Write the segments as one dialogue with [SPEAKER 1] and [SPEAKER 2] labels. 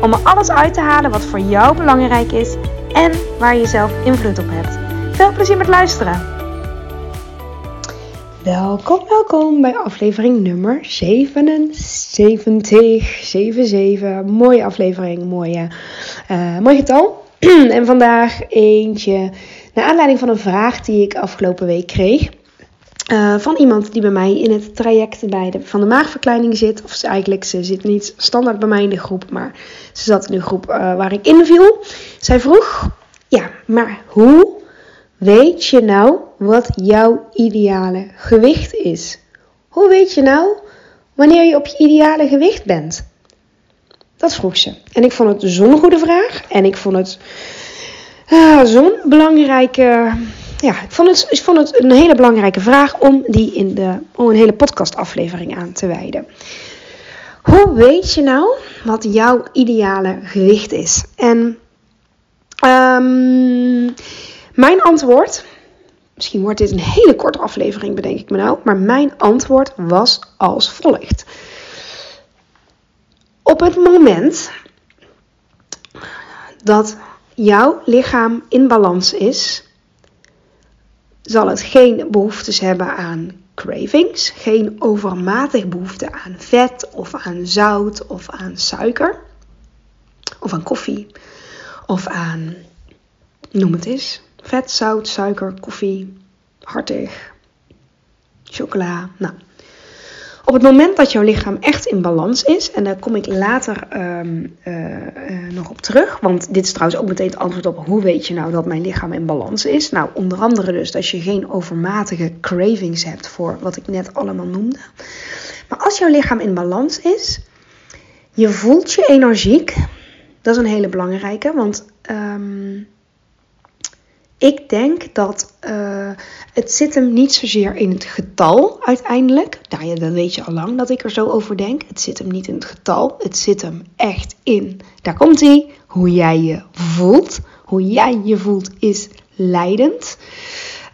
[SPEAKER 1] om er alles uit te halen wat voor jou belangrijk is en waar je zelf invloed op hebt. Veel plezier met luisteren! Welkom, welkom bij aflevering nummer 77. 77. Mooie aflevering, mooie, uh, mooi getal. en vandaag eentje naar aanleiding van een vraag die ik afgelopen week kreeg. Uh, van iemand die bij mij in het traject bij van de maagverkleining zit. Of ze eigenlijk, ze zit niet standaard bij mij in de groep, maar ze zat in de groep uh, waar ik inviel. Zij vroeg, ja, maar hoe weet je nou wat jouw ideale gewicht is? Hoe weet je nou wanneer je op je ideale gewicht bent? Dat vroeg ze. En ik vond het zo'n goede vraag. En ik vond het uh, zo'n belangrijke ja, ik vond, het, ik vond het een hele belangrijke vraag om die in de, om een hele podcastaflevering aan te wijden. Hoe weet je nou wat jouw ideale gewicht is? En um, mijn antwoord, misschien wordt dit een hele korte aflevering, bedenk ik me nou, maar mijn antwoord was als volgt. Op het moment dat jouw lichaam in balans is, zal het geen behoeftes hebben aan cravings, geen overmatig behoefte aan vet of aan zout of aan suiker of aan koffie of aan, noem het eens, vet, zout, suiker, koffie, hartig, chocola. Nou, op het moment dat jouw lichaam echt in balans is, en daar kom ik later um, uh, uh, nog op terug, want dit is trouwens ook meteen het antwoord op hoe weet je nou dat mijn lichaam in balans is. Nou, onder andere dus dat je geen overmatige cravings hebt voor wat ik net allemaal noemde. Maar als jouw lichaam in balans is, je voelt je energiek, dat is een hele belangrijke, want um, ik denk dat uh, het zit hem niet zozeer in het getal uiteindelijk. Nou ja, dat weet je al lang dat ik er zo over denk. Het zit hem niet in het getal. Het zit hem echt in, daar komt hij, hoe jij je voelt. Hoe jij je voelt is leidend.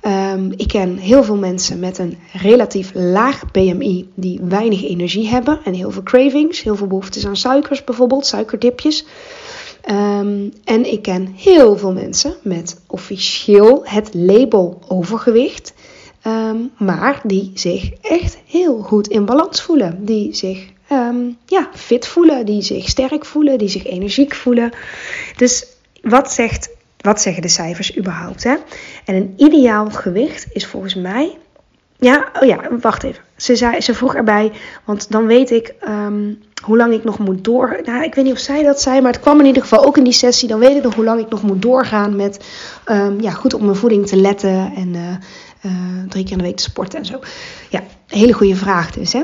[SPEAKER 1] Um, ik ken heel veel mensen met een relatief laag BMI die weinig energie hebben en heel veel cravings, heel veel behoeftes aan suikers bijvoorbeeld, suikerdipjes. Um, en ik ken heel veel mensen met officieel het label overgewicht, um, maar die zich echt heel goed in balans voelen. Die zich um, ja, fit voelen, die zich sterk voelen, die zich energiek voelen. Dus wat, zegt, wat zeggen de cijfers überhaupt? Hè? En een ideaal gewicht is volgens mij. Ja, oh ja, wacht even. Ze, zei, ze vroeg erbij, want dan weet ik hoe lang ik nog moet door. Nou, ik weet niet of zij dat zei, maar het kwam in ieder geval ook in die sessie. Dan weet ik nog hoe lang ik nog moet doorgaan met um, ja, goed op mijn voeding te letten en uh, uh, drie keer in de week te sporten en zo. Ja, hele goede vraag dus. Hè?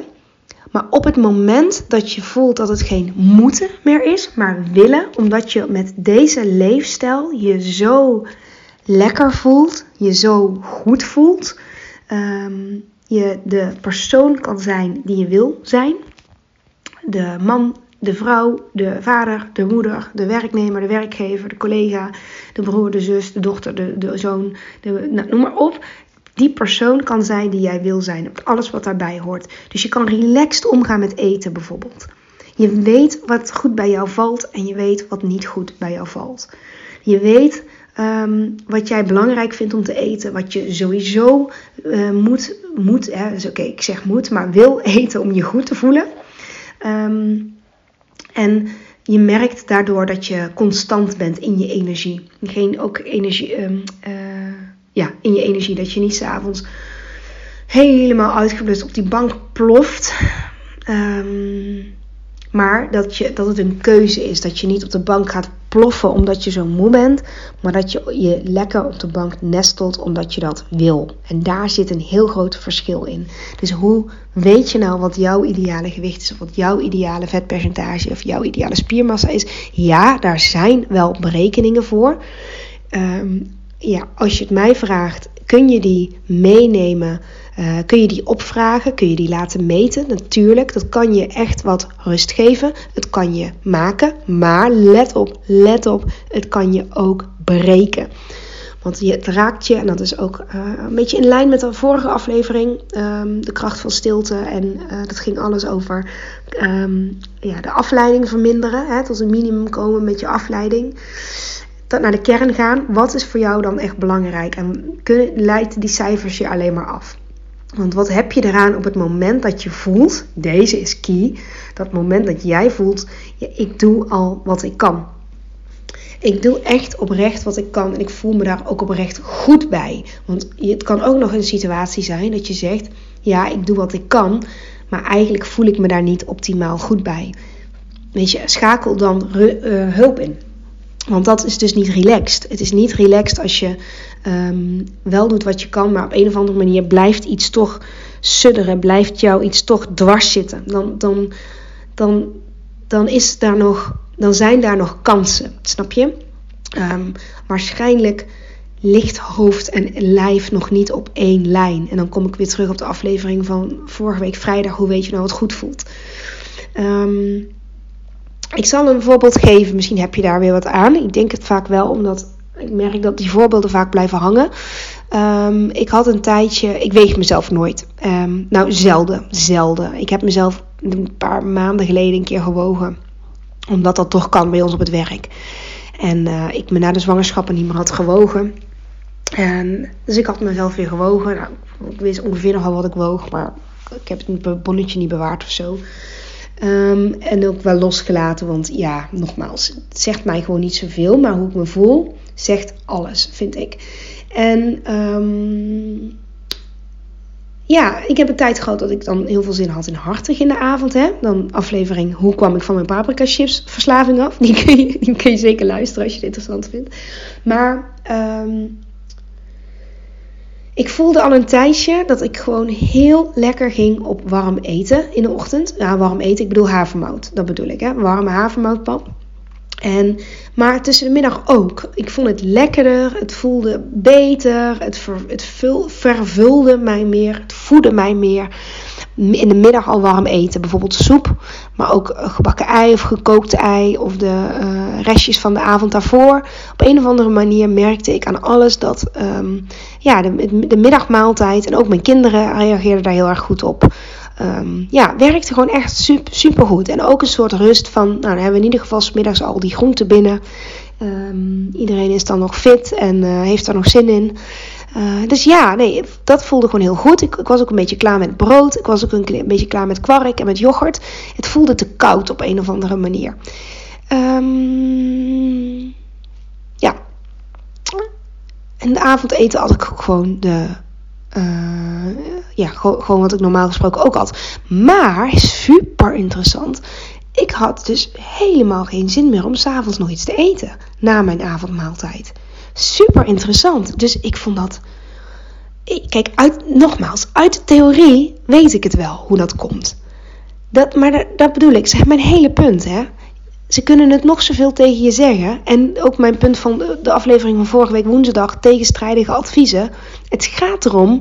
[SPEAKER 1] Maar op het moment dat je voelt dat het geen moeten meer is, maar willen, omdat je met deze leefstijl je zo lekker voelt, je zo goed voelt, um, je de persoon kan zijn die je wil zijn de man, de vrouw, de vader, de moeder, de werknemer, de werkgever, de collega, de broer, de zus, de dochter, de, de zoon, nou, noem maar op. Die persoon kan zijn die jij wil zijn. Alles wat daarbij hoort. Dus je kan relaxed omgaan met eten bijvoorbeeld. Je weet wat goed bij jou valt en je weet wat niet goed bij jou valt. Je weet um, wat jij belangrijk vindt om te eten. Wat je sowieso uh, moet, moet dus oké, ik zeg moet, maar wil eten om je goed te voelen. Um, en je merkt daardoor dat je constant bent in je energie. Geen ook energie, um, uh, ja, in je energie. Dat je niet s'avonds helemaal uitgeblust op die bank ploft. Um, Maar dat, je, dat het een keuze is. Dat je niet op de bank gaat ploffen omdat je zo moe bent. Maar dat je je lekker op de bank nestelt omdat je dat wil. En daar zit een heel groot verschil in. Dus hoe weet je nou wat jouw ideale gewicht is? Of wat jouw ideale vetpercentage of jouw ideale spiermassa is? Ja, daar zijn wel berekeningen voor. Ehm, ja, als je het mij vraagt, kun je die meenemen? Uh, kun je die opvragen? Kun je die laten meten? Natuurlijk, dat kan je echt wat rust geven. Het kan je maken, maar let op, let op, het kan je ook breken. Want het raakt je, en dat is ook uh, een beetje in lijn met de vorige aflevering, um, de kracht van stilte. En uh, dat ging alles over um, ja, de afleiding verminderen, hè, tot een minimum komen met je afleiding dat naar de kern gaan. Wat is voor jou dan echt belangrijk? En kun, leidt die cijfers je alleen maar af? Want wat heb je eraan op het moment dat je voelt, deze is key, dat moment dat jij voelt, ja, ik doe al wat ik kan. Ik doe echt oprecht wat ik kan en ik voel me daar ook oprecht goed bij. Want het kan ook nog een situatie zijn dat je zegt, ja, ik doe wat ik kan, maar eigenlijk voel ik me daar niet optimaal goed bij. Weet je, schakel dan uh, hulp in. Want dat is dus niet relaxed. Het is niet relaxed als je um, wel doet wat je kan, maar op een of andere manier blijft iets toch sudderen, blijft jou iets toch dwars zitten. Dan, dan, dan, dan, is daar nog, dan zijn daar nog kansen, snap je? Um, waarschijnlijk ligt hoofd en lijf nog niet op één lijn. En dan kom ik weer terug op de aflevering van vorige week vrijdag. Hoe weet je nou wat goed voelt? Um, ik zal een voorbeeld geven, misschien heb je daar weer wat aan. Ik denk het vaak wel, omdat ik merk dat die voorbeelden vaak blijven hangen. Um, ik had een tijdje, ik weeg mezelf nooit. Um, nou, zelden, zelden. Ik heb mezelf een paar maanden geleden een keer gewogen. Omdat dat toch kan bij ons op het werk. En uh, ik me na de zwangerschappen niet meer had gewogen. En, dus ik had mezelf weer gewogen. Nou, ik wist ongeveer nog al wat ik woog, maar ik heb het bonnetje niet bewaard of zo. Um, en ook wel losgelaten, want ja, nogmaals, het zegt mij gewoon niet zoveel, maar hoe ik me voel, zegt alles, vind ik. En um, ja, ik heb een tijd gehad dat ik dan heel veel zin had in hartig in de avond. Hè? Dan aflevering Hoe kwam ik van mijn paprika chips verslaving af? Die kun je, die kun je zeker luisteren als je het interessant vindt. Maar um, ik voelde al een tijdje dat ik gewoon heel lekker ging op warm eten in de ochtend. Ja, warm eten, ik bedoel havermout. Dat bedoel ik, hè. Warme havermoutpap. En, maar tussen de middag ook. Ik vond het lekkerder, het voelde beter, het, het vul, vervulde mij meer, het voedde mij meer in de middag al warm eten. Bijvoorbeeld soep, maar ook gebakken ei of gekookte ei of de uh, restjes van de avond daarvoor. Op een of andere manier merkte ik aan alles dat um, ja, de, de, middagmaaltijd en ook mijn kinderen reageerden daar heel erg goed op. Um, ja, werkte gewoon echt super, super goed. En ook een soort rust van, nou dan hebben we in ieder geval s middags al die groenten binnen. Um, iedereen is dan nog fit en uh, heeft er nog zin in. Uh, dus ja, nee, dat voelde gewoon heel goed. Ik, ik, was ook een beetje klaar met brood. Ik was ook een, een, beetje klaar met kwark en met yoghurt. Het voelde te koud op een of andere manier. Um, ja. En de avondeten had ik gewoon de. Uh, ja, gewoon, gewoon wat ik normaal gesproken ook had. Maar super interessant. Ik had dus helemaal geen zin meer om s'avonds nog iets te eten na mijn avondmaaltijd super interessant. Dus ik vond dat. Kijk, uit, nogmaals, uit de theorie weet ik het wel hoe dat komt. Dat, maar dat, bedoel ik, zeg mijn hele punt. Hè? Ze kunnen het nog zoveel tegen je zeggen. En ook mijn punt van de aflevering van vorige week woensdag, tegenstrijdige adviezen. Het gaat erom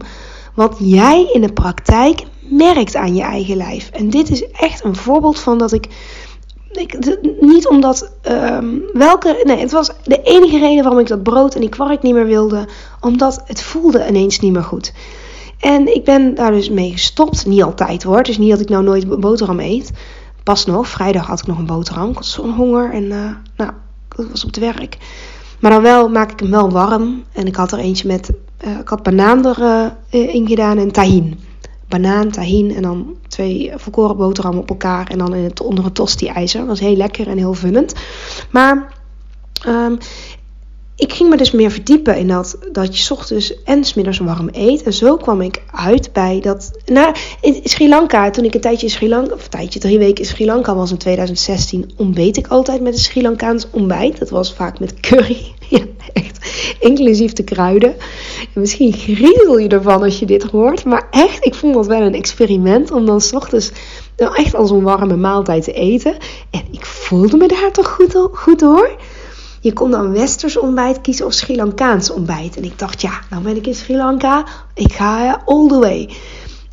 [SPEAKER 1] wat jij in de praktijk merkt aan je eigen lijf. En dit is echt een voorbeeld van dat ik niet omdat. Um, welke. Nee, het was de enige reden waarom ik dat brood en die kwark niet meer wilde. Omdat het voelde ineens niet meer goed. En ik ben daar dus mee gestopt. Niet altijd hoor. Is niet dat ik nou nooit boterham eet. Pas nog, vrijdag had ik nog een boterham. Ik had zo'n honger en uh, nou, dat was op het werk. Maar dan wel maak ik hem wel warm. En ik had er eentje met. Uh, ik had banaan erin uh, gedaan en tahin banaan, tahin en dan twee volkoren boterhammen op elkaar. En dan in het, onder een tosti-ijzer. Dat was heel lekker en heel vullend. Maar um, ik ging me dus meer verdiepen in dat, dat je ochtends en smiddags warm eet. En zo kwam ik uit bij dat. Nou, in Sri Lanka, toen ik een tijdje in Sri Lanka, of een tijdje, drie weken in Sri Lanka was in 2016, ontbeet ik altijd met een Sri Lankaans ontbijt. Dat was vaak met curry. Echt. Inclusief de kruiden. Misschien griezel je ervan als je dit hoort. Maar echt, ik vond dat wel een experiment om dan s ochtends nou echt als een warme maaltijd te eten. En ik voelde me daar toch goed, goed hoor. Je kon dan westers ontbijt kiezen of Sri Lankaans ontbijt. En ik dacht, ja, nou ben ik in Sri Lanka. Ik ga all the way.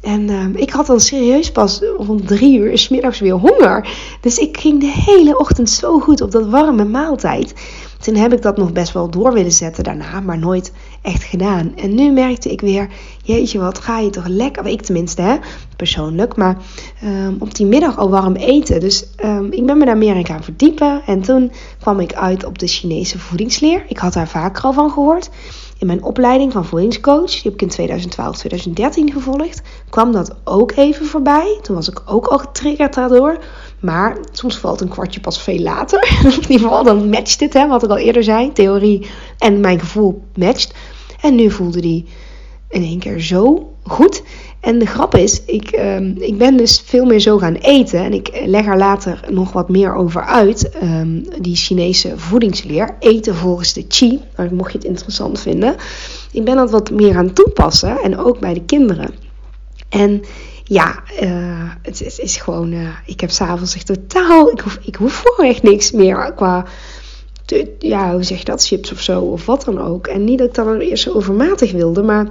[SPEAKER 1] En uh, ik had dan serieus pas rond drie uur smiddags weer honger. Dus ik ging de hele ochtend zo goed op dat warme maaltijd. Toen heb ik dat nog best wel door willen zetten daarna, maar nooit echt gedaan. En nu merkte ik weer, jeetje, wat ga je toch lekker, ik tenminste, hè, persoonlijk, maar um, op die middag al warm eten. Dus um, ik ben me daar meer in gaan verdiepen. En toen kwam ik uit op de Chinese voedingsleer. Ik had daar vaker al van gehoord. In mijn opleiding van voedingscoach, die heb ik in 2012, 2013 gevolgd, kwam dat ook even voorbij. Toen was ik ook al getriggerd daardoor. Maar soms valt een kwartje pas veel later. in ieder geval, dan matcht het, hè, wat ik al eerder zei. Theorie en mijn gevoel matcht. En nu voelde die in één keer zo goed. En de grap is, ik, ehm, ik ben dus veel meer zo gaan eten. En ik leg er later nog wat meer over uit. Ehm, die Chinese voedingsleer. Eten volgens de Qi. Nou, mocht je het interessant vinden. Ik ben dat wat meer aan toepassen. En ook bij de kinderen. En ja, uh, het, is gewoon. Uh, ik heb s'avonds echt totaal. Ik hoef, ik hoef gewoon echt niks meer qua. ja, hoe zeg je dat? Chips of zo, of wat dan ook. En niet dat ik dan eerst zo overmatig wilde, maar.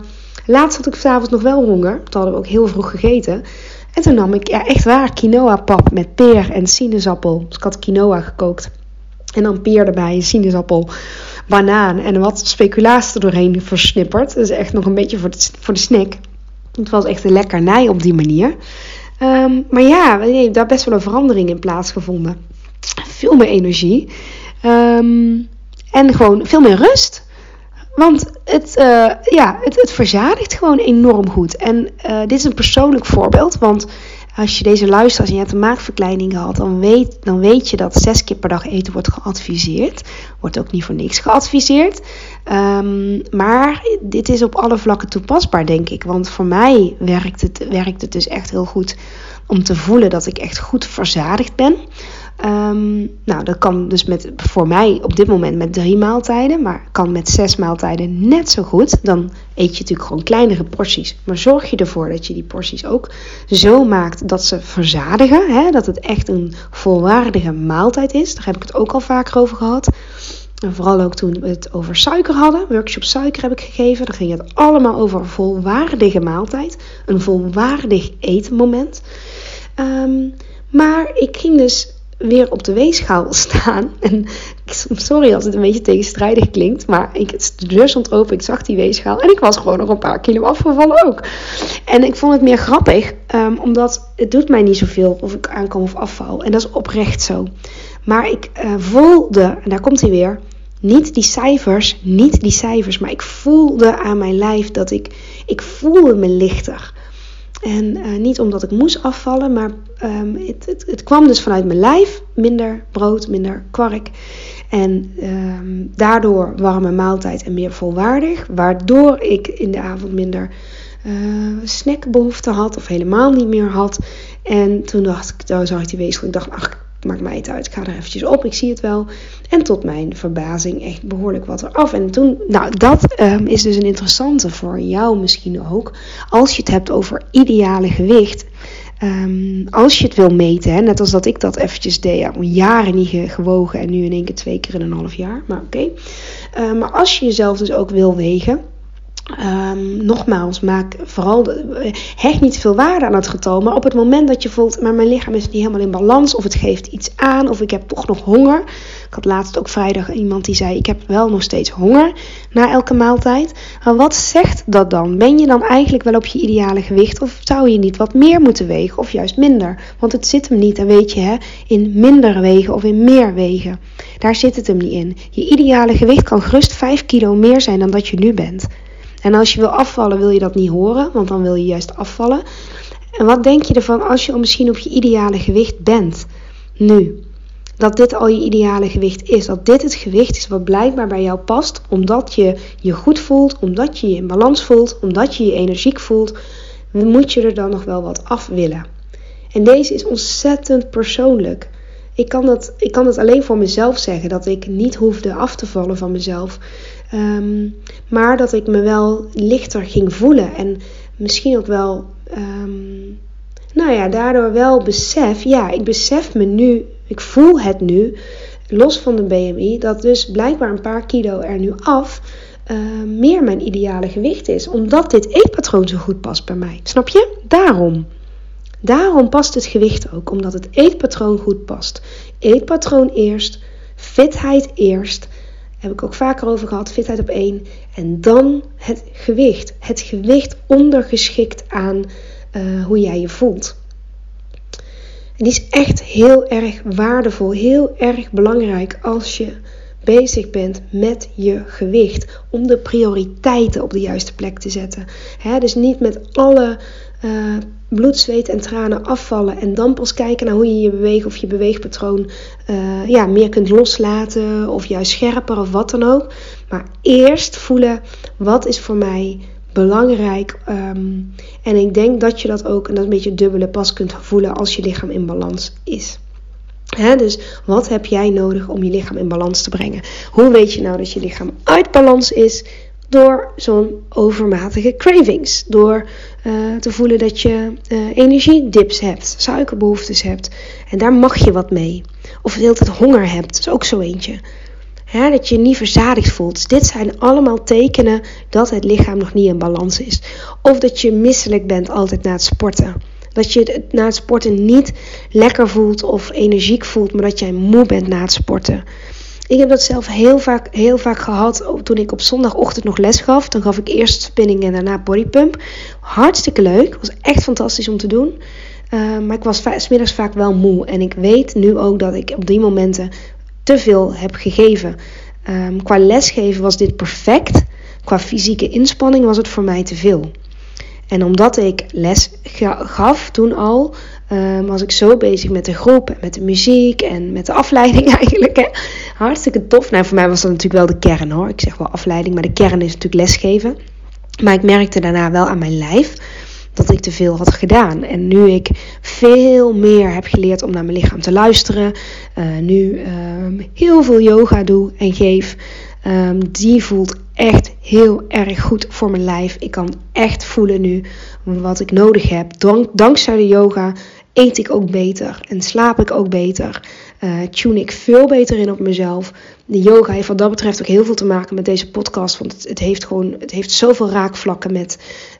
[SPEAKER 1] Laatst had ik s'avonds nog wel honger. Toen hadden we ook heel vroeg gegeten. En toen nam ik ja, echt waar quinoa pap met peer en sinaasappel. Dus ik had quinoa gekookt. En dan peer erbij, sinaasappel, banaan en wat speculaas er doorheen versnipperd. Dus echt nog een beetje voor de, voor de snack. Het was echt een lekkernij op die manier. Um, maar ja, nee, daar best wel een verandering in plaatsgevonden. Veel meer energie. Um, en gewoon veel meer rust. Want het, uh, ja, het, het verzadigt gewoon enorm goed. En uh, dit is een persoonlijk voorbeeld. Want als je deze luistert als je hebt een maagverkleining gehad, dan weet, dan weet je dat zes keer per dag eten wordt geadviseerd. Wordt ook niet voor niks geadviseerd. Um, maar dit is op alle vlakken toepasbaar, denk ik. Want voor mij werkt het, werkt het dus echt heel goed om te voelen dat ik echt goed verzadigd ben. Um, nou, dat kan dus met, voor mij op dit moment met drie maaltijden, maar kan met zes maaltijden net zo goed. Dan eet je natuurlijk gewoon kleinere porties. Maar zorg je ervoor dat je die porties ook zo maakt dat ze verzadigen. Hè? Dat het echt een volwaardige maaltijd is. Daar heb ik het ook al vaker over gehad. En vooral ook toen we het over suiker hadden. Workshop suiker heb ik gegeven. Dan ging het allemaal over een volwaardige maaltijd. Een volwaardig eetmoment. Um, maar ik ging dus weer op de weegschaal staan. En sorry als het een beetje tegenstrijdig klinkt, maar ik, de deur stond open, ik zag die weegschaal en ik was gewoon nog een paar kilo afgevallen ook. En ik vond het meer grappig, um, omdat het doet mij niet zoveel of ik aankom of afval. En dat is oprecht zo. Maar ik uh, voelde, en daar komt hij weer, niet die cijfers, niet die cijfers, maar ik voelde aan mijn lijf dat ik, ik voelde me lichter. En uh, niet omdat ik moest afvallen, maar um, het, het, het, kwam dus vanuit mijn lijf. Minder brood, minder kwark. En um, daardoor warme maaltijd en meer volwaardig. Waardoor ik in de avond minder uh, snackbehoefte had of helemaal niet meer had. En toen dacht ik, daar zag ik die weegschaal. Ik dacht, ach, maakt mij het uit. Ik ga er eventjes op, ik zie het wel. En tot mijn verbazing echt behoorlijk wat eraf. En toen, nou, dat um, is dus een interessante voor jou misschien ook. Als je het hebt over ideale gewicht. Um, als je het wil meten, hè, net als dat ik dat eventjes deed, ja, jaren niet gewogen en nu in één keer twee keer in een half jaar, maar oké. Uh, maar als je jezelf dus ook wil wegen, Um, nogmaals, maak vooral hecht niet veel waarde aan het getal. Maar op het moment dat je voelt, maar mijn lichaam is niet helemaal in balans, of het geeft iets aan, of ik heb toch nog honger. Ik had laatst ook vrijdag iemand die zei: Ik heb wel nog steeds honger na elke maaltijd. Maar wat zegt dat dan? Ben je dan eigenlijk wel op je ideale gewicht? Of zou je niet wat meer moeten wegen, of juist minder? Want het zit hem niet, en weet je, hè, in minder wegen of in meer wegen. Daar zit het hem niet in. Je ideale gewicht kan gerust 5 kilo meer zijn dan dat je nu bent. En als je wil afvallen, wil je dat niet horen, want dan wil je juist afvallen. En wat denk je ervan als je misschien op je ideale gewicht bent? Nu. dat dit al je ideale gewicht is. Dat dit het gewicht is wat blijkbaar bij jou past, omdat je je goed voelt, omdat je je in balans voelt, omdat je je energiek voelt, moet je er dan nog wel wat af willen. En deze is ontzettend persoonlijk. Ik kan dat, ik kan dat alleen voor mezelf zeggen, dat ik niet hoefde af te vallen van mezelf. Ehm, maar dat ik me wel lichter ging voelen en misschien ook wel, ehm, nou ja, daardoor wel besef, ja, ik besef me nu, ik voel het nu, los van de BMI, dat dus blijkbaar een paar kilo er nu af uh, meer mijn ideale gewicht is. Omdat dit eetpatroon zo goed past bij mij. Snap je? Daarom. Daarom past het gewicht ook, omdat het eetpatroon goed past. Eetpatroon eerst, fitheid eerst. Heb ik ook vaker over gehad, fitheid op één. En dan het gewicht. Het gewicht ondergeschikt aan uh, hoe jij je voelt. En die is echt heel erg waardevol, heel erg belangrijk als je bezig bent met je gewicht. Om de prioriteiten op de juiste plek te zetten. dus niet met alle uh, bloed, zweet en tranen afvallen. En dan pas kijken naar hoe je je beweegt of je beweegpatroon uh, ja, meer kunt loslaten. Of juist scherper of wat dan ook. Maar eerst voelen wat is voor mij belangrijk. Um, en ik denk dat je dat ook, en dat een beetje dubbele pas kunt voelen als je lichaam in balans is. dus wat heb jij nodig om je lichaam in balans te brengen? Hoe weet je nou dat je lichaam uit balans is? Door zo'n overmatige cravings. Door uh, te voelen dat je uh, energiedips hebt, suikerbehoeftes hebt. En daar mag je wat mee. Of de hele tijd honger hebt, is ook zo eentje. dat je je niet verzadigd voelt. Dus dit zijn allemaal tekenen dat het lichaam nog niet in balans is. Of dat je misselijk bent altijd na het sporten. Dat je na het sporten niet lekker voelt of energiek voelt, maar dat jij moe bent na het sporten. Ik heb dat zelf heel vaak, heel vaak gehad toen ik op zondagochtend nog les gaf. Dan gaf ik eerst spinning en daarna bodypump. Hartstikke leuk. Was echt fantastisch om te doen. Uh, maar ik was smiddags vaak wel moe. En ik weet nu ook dat ik op die momenten te veel heb gegeven. Um, qua lesgeven was dit perfect. Qua fysieke inspanning was het voor mij te veel. En omdat ik les gaf toen al, was ik zo bezig met de groep en met de muziek en met de afleiding eigenlijk. Hè. Hartstikke tof. Nou, voor mij was dat natuurlijk wel de kern hoor. Ik zeg wel afleiding, maar de kern is natuurlijk lesgeven. Maar ik merkte daarna wel aan mijn lijf dat ik te veel had gedaan. En nu ik veel meer heb geleerd om naar mijn lichaam te luisteren, uh, nu um, heel veel yoga doe en geef, um, die voelt echt heel erg goed voor mijn lijf. Ik kan echt voelen nu wat ik nodig heb. Dank, dankzij de yoga eet ik ook beter en slaap ik ook beter. Uh, tune ik veel beter in op mezelf. De yoga heeft wat dat betreft ook heel veel te maken met deze podcast. Want het, het heeft gewoon het heeft zoveel raakvlakken met,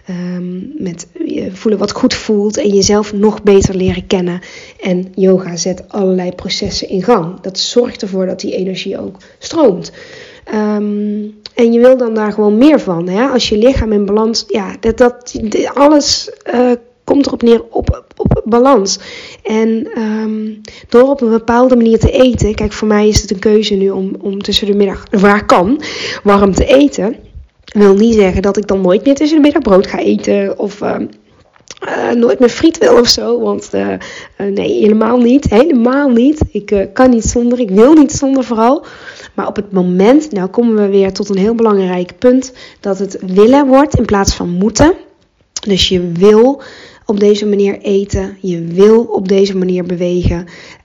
[SPEAKER 1] um, met voelen wat goed voelt. En jezelf nog beter leren kennen. En yoga zet allerlei processen in gang. Dat zorgt ervoor dat die energie ook stroomt. Um, en je wil dan daar gewoon meer van. Hè? Als je lichaam in balans, ja, dat, dat, alles uh, komt erop neer op, op balans. En um, door op een bepaalde manier te eten, kijk, voor mij is het een keuze nu om, om tussen de middag, waar kan, warm te eten. Wil niet zeggen dat ik dan nooit meer tussen de middag brood ga eten of uh, uh, nooit meer friet wil of zo. Want uh, nee, helemaal niet. Helemaal niet. Ik kan niet zonder. Ik wil niet zonder vooral. Maar op het moment, nou komen we weer tot een heel belangrijk punt. Dat het willen wordt in plaats van moeten. Dus je wil op deze manier eten. Je wil op deze manier bewegen.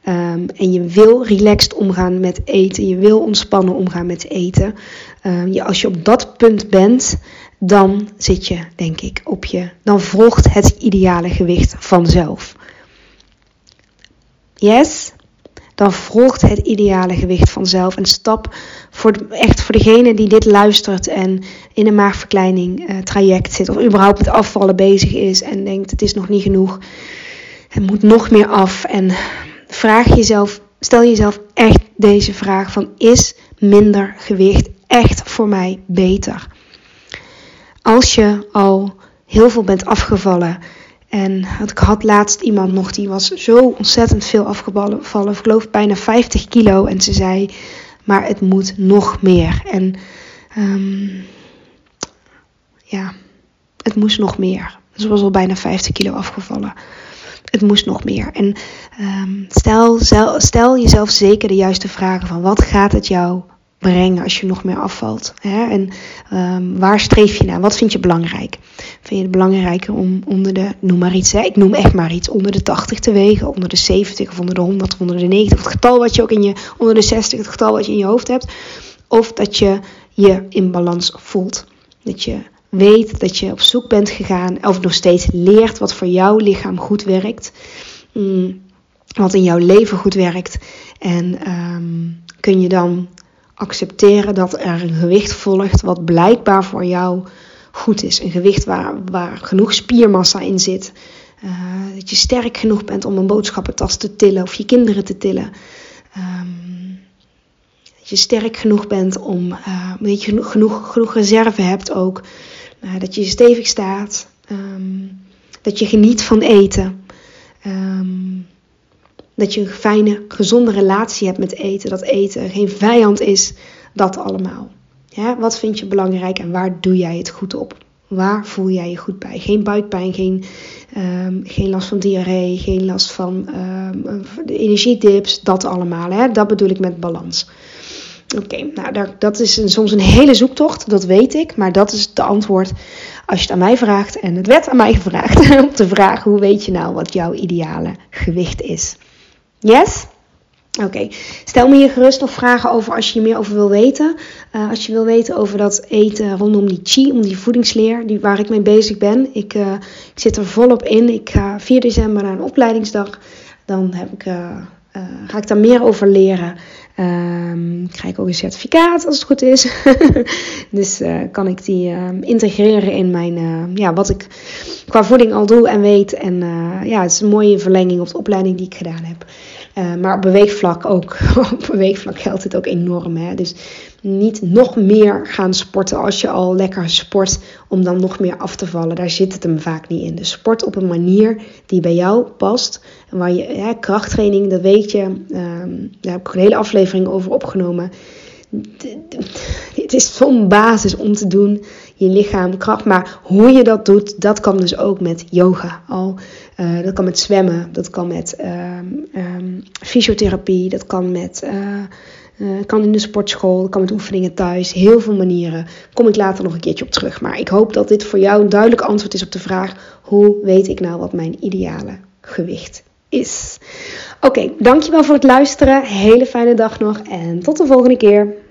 [SPEAKER 1] Um, en je wil relaxed omgaan met eten. Je wil ontspannen omgaan met eten. Um, je, als je op dat punt bent, dan zit je, denk ik, op je. Dan volgt het ideale gewicht vanzelf. Yes? Dan volgt het ideale gewicht vanzelf. Een stap voor echt voor degene die dit luistert en in een maagverkleining uh, traject zit. Of überhaupt met afvallen bezig is en denkt het is nog niet genoeg. Het moet nog meer af. En vraag jezelf, stel jezelf echt deze vraag van is minder gewicht echt voor mij beter? Als je al heel veel bent afgevallen. En ik had laatst iemand nog die was zo ontzettend veel afgevallen. Ik geloof bijna 50 kilo. En ze zei, maar het moet nog meer. En um, ja, het moest nog meer. Ze was al bijna 50 kilo afgevallen. het moest nog meer. En ehm, stel, stel jezelf zeker de juiste vragen van wat gaat het jou brengen als je nog meer afvalt? Hè? En um, waar streef je naar? Wat vind je belangrijk? Vind je het belangrijker om onder de, noem maar iets, hè? ik noem echt maar iets, onder de 80 te wegen, onder de 70 of onder de 100 of onder de 90, of het getal wat je ook in je, onder de 60, het getal wat je in je hoofd hebt, of dat je je in balans voelt. Dat je weet dat je op zoek bent gegaan, of nog steeds leert wat voor jouw lichaam goed werkt. Mm, wat in jouw leven goed werkt. En um, kun je dan accepteren dat er een gewicht volgt wat blijkbaar voor jou goed is. Een gewicht waar, waar genoeg spiermassa in zit. Uh, dat je sterk genoeg bent om een boodschappentas te tillen of je kinderen te tillen. Um, dat je sterk genoeg bent om, uh, dat je genoeg, genoeg, reserve hebt ook. Uh, dat je stevig staat. Um, dat je geniet van eten. Um, dat je een fijne, gezonde relatie hebt met eten. Dat eten geen vijand is. Dat allemaal. Ja, wat vind je belangrijk en waar doe jij het goed op? Waar voel jij je goed bij? Geen buikpijn, geen, um, geen last van diarree, geen last van um, energiedips, dat allemaal. Hè? Dat bedoel ik met balans. Oké, nou dat is soms een hele zoektocht, dat weet ik. Maar dat is de antwoord als je het aan mij vraagt. En het werd aan mij gevraagd om te vragen: hoe weet je nou wat jouw ideale gewicht is? Yes? Oké, stel me hier gerust nog vragen over als je er meer over wil weten. Uh, als je wil weten over dat eten rondom die chi, om die voedingsleer, die, waar ik mee bezig ben. Ik, uh, ik zit er volop in. Ik ga 4 december naar een opleidingsdag. Dan heb ik, uh, ga ik daar meer over leren. Um, krijg ik ook een certificaat als het goed is. dus kan ik die ehm, integreren in mijn, ja, wat ik qua voeding al doe en weet. En ja, het is een mooie verlenging op de opleiding die ik gedaan heb. Uh, maar op beweegvlak ook. op beweegvlak geldt het ook enorm. Hè? Dus niet nog meer gaan sporten als je al lekker sport. Om dan nog meer af te vallen. Daar zit het hem vaak niet in. Dus sport op een manier die bij jou past. En waar je krachttraining, dat weet je. Um, daar heb ik een hele aflevering over opgenomen. Het is zo'n basis om te doen. Je lichaam kracht. Maar hoe je dat doet, dat kan dus ook met yoga al. Uh, dat kan met zwemmen, dat kan met um, um, fysiotherapie, dat kan met. Uh, uh, kan in de sportschool, kan met oefeningen thuis. Heel veel manieren. Kom ik later nog een keertje op terug. Maar ik hoop dat dit voor jou een duidelijk antwoord is op de vraag: hoe weet ik nou wat mijn ideale gewicht is? Oké, dankjewel voor het luisteren. Hele fijne dag nog en tot de volgende keer.